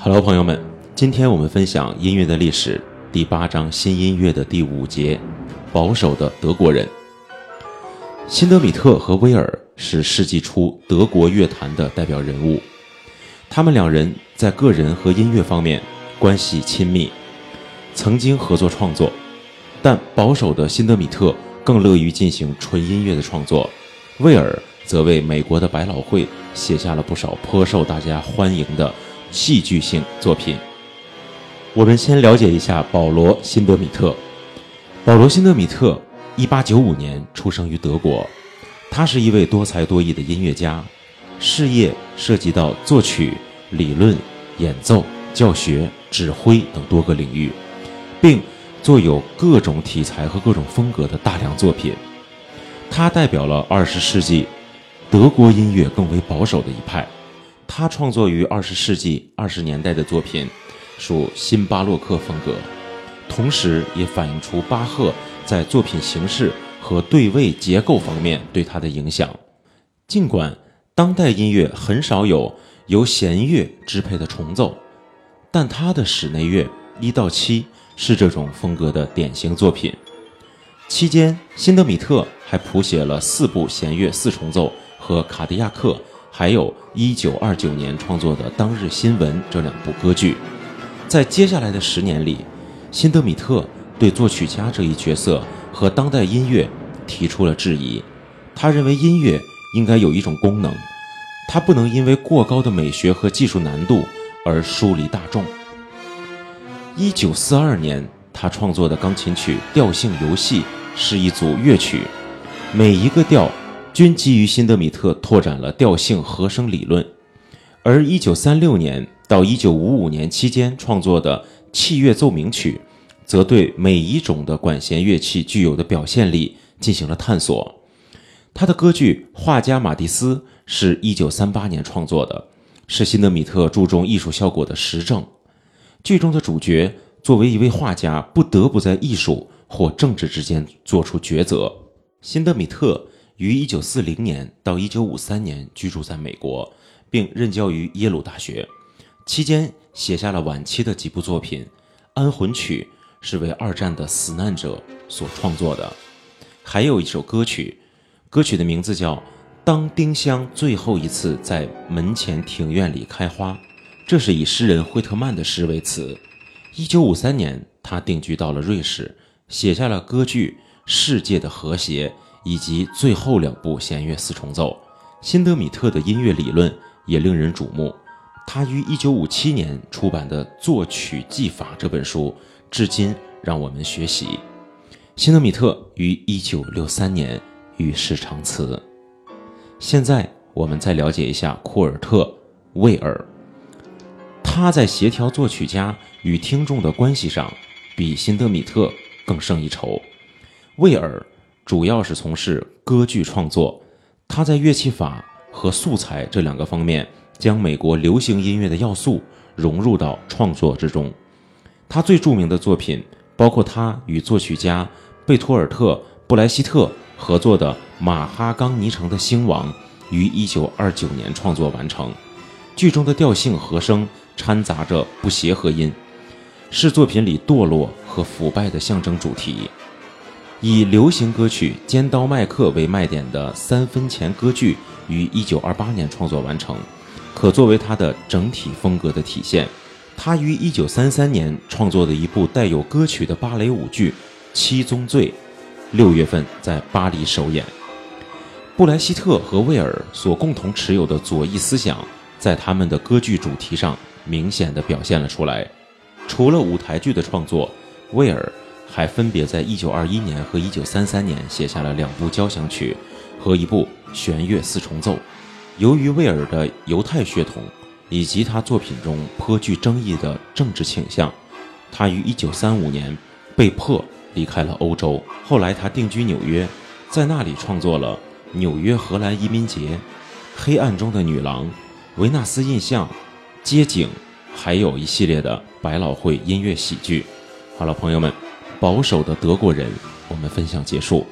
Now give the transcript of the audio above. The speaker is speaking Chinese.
Hello，朋友们，今天我们分享音乐的历史第八章新音乐的第五节，保守的德国人。辛德米特和威尔是世纪初德国乐坛的代表人物，他们两人在个人和音乐方面关系亲密，曾经合作创作。但保守的辛德米特更乐于进行纯音乐的创作，威尔则为美国的百老汇写下了不少颇受大家欢迎的。戏剧性作品。我们先了解一下保罗·辛德米特。保罗·辛德米特，一八九五年出生于德国。他是一位多才多艺的音乐家，事业涉及到作曲、理论、演奏、教学、指挥等多个领域，并作有各种题材和各种风格的大量作品。他代表了二十世纪德国音乐更为保守的一派。他创作于二十世纪二十年代的作品，属新巴洛克风格，同时也反映出巴赫在作品形式和对位结构方面对他的影响。尽管当代音乐很少有由弦乐支配的重奏，但他的室内乐一到七是这种风格的典型作品。期间，辛德米特还谱写了四部弦乐四重奏和卡迪亚克。还有一九二九年创作的《当日新闻》这两部歌剧，在接下来的十年里，辛德米特对作曲家这一角色和当代音乐提出了质疑。他认为音乐应该有一种功能，它不能因为过高的美学和技术难度而疏离大众。一九四二年，他创作的钢琴曲《调性游戏》是一组乐曲，每一个调。均基于辛德米特拓展了调性和声理论，而1936年到1955年期间创作的器乐奏鸣曲，则对每一种的管弦乐器具有的表现力进行了探索。他的歌剧《画家马蒂斯》是一九三八年创作的，是辛德米特注重艺术效果的实证。剧中的主角作为一位画家，不得不在艺术或政治之间做出抉择。辛德米特。于一九四零年到一九五三年居住在美国，并任教于耶鲁大学。期间写下了晚期的几部作品，《安魂曲》是为二战的死难者所创作的，还有一首歌曲，歌曲的名字叫《当丁香最后一次在门前庭院里开花》，这是以诗人惠特曼的诗为词。一九五三年，他定居到了瑞士，写下了歌剧《世界的和谐》。以及最后两部弦乐四重奏，辛德米特的音乐理论也令人瞩目。他于1957年出版的《作曲技法》这本书，至今让我们学习。辛德米特于1963年与世长辞。现在我们再了解一下库尔特·魏尔。他在协调作曲家与听众的关系上，比辛德米特更胜一筹。魏尔。主要是从事歌剧创作，他在乐器法和素材这两个方面，将美国流行音乐的要素融入到创作之中。他最著名的作品包括他与作曲家贝托尔特·布莱希特合作的《马哈冈尼城的兴亡》，于1929年创作完成。剧中的调性和声掺杂着不协和音，是作品里堕落和腐败的象征主题。以流行歌曲《尖刀麦克》为卖点的三分钱歌剧于1928年创作完成，可作为他的整体风格的体现。他于1933年创作的一部带有歌曲的芭蕾舞剧《七宗罪》，六月份在巴黎首演。布莱希特和威尔所共同持有的左翼思想，在他们的歌剧主题上明显的表现了出来。除了舞台剧的创作，威尔。还分别在1921年和1933年写下了两部交响曲和一部弦乐四重奏。由于威尔的犹太血统以及他作品中颇具争议的政治倾向，他于1935年被迫离开了欧洲。后来他定居纽约，在那里创作了《纽约荷兰移民节》《黑暗中的女郎》《维纳斯印象》《街景》《还有一系列的百老汇音乐喜剧。好了，朋友们，保守的德国人，我们分享结束，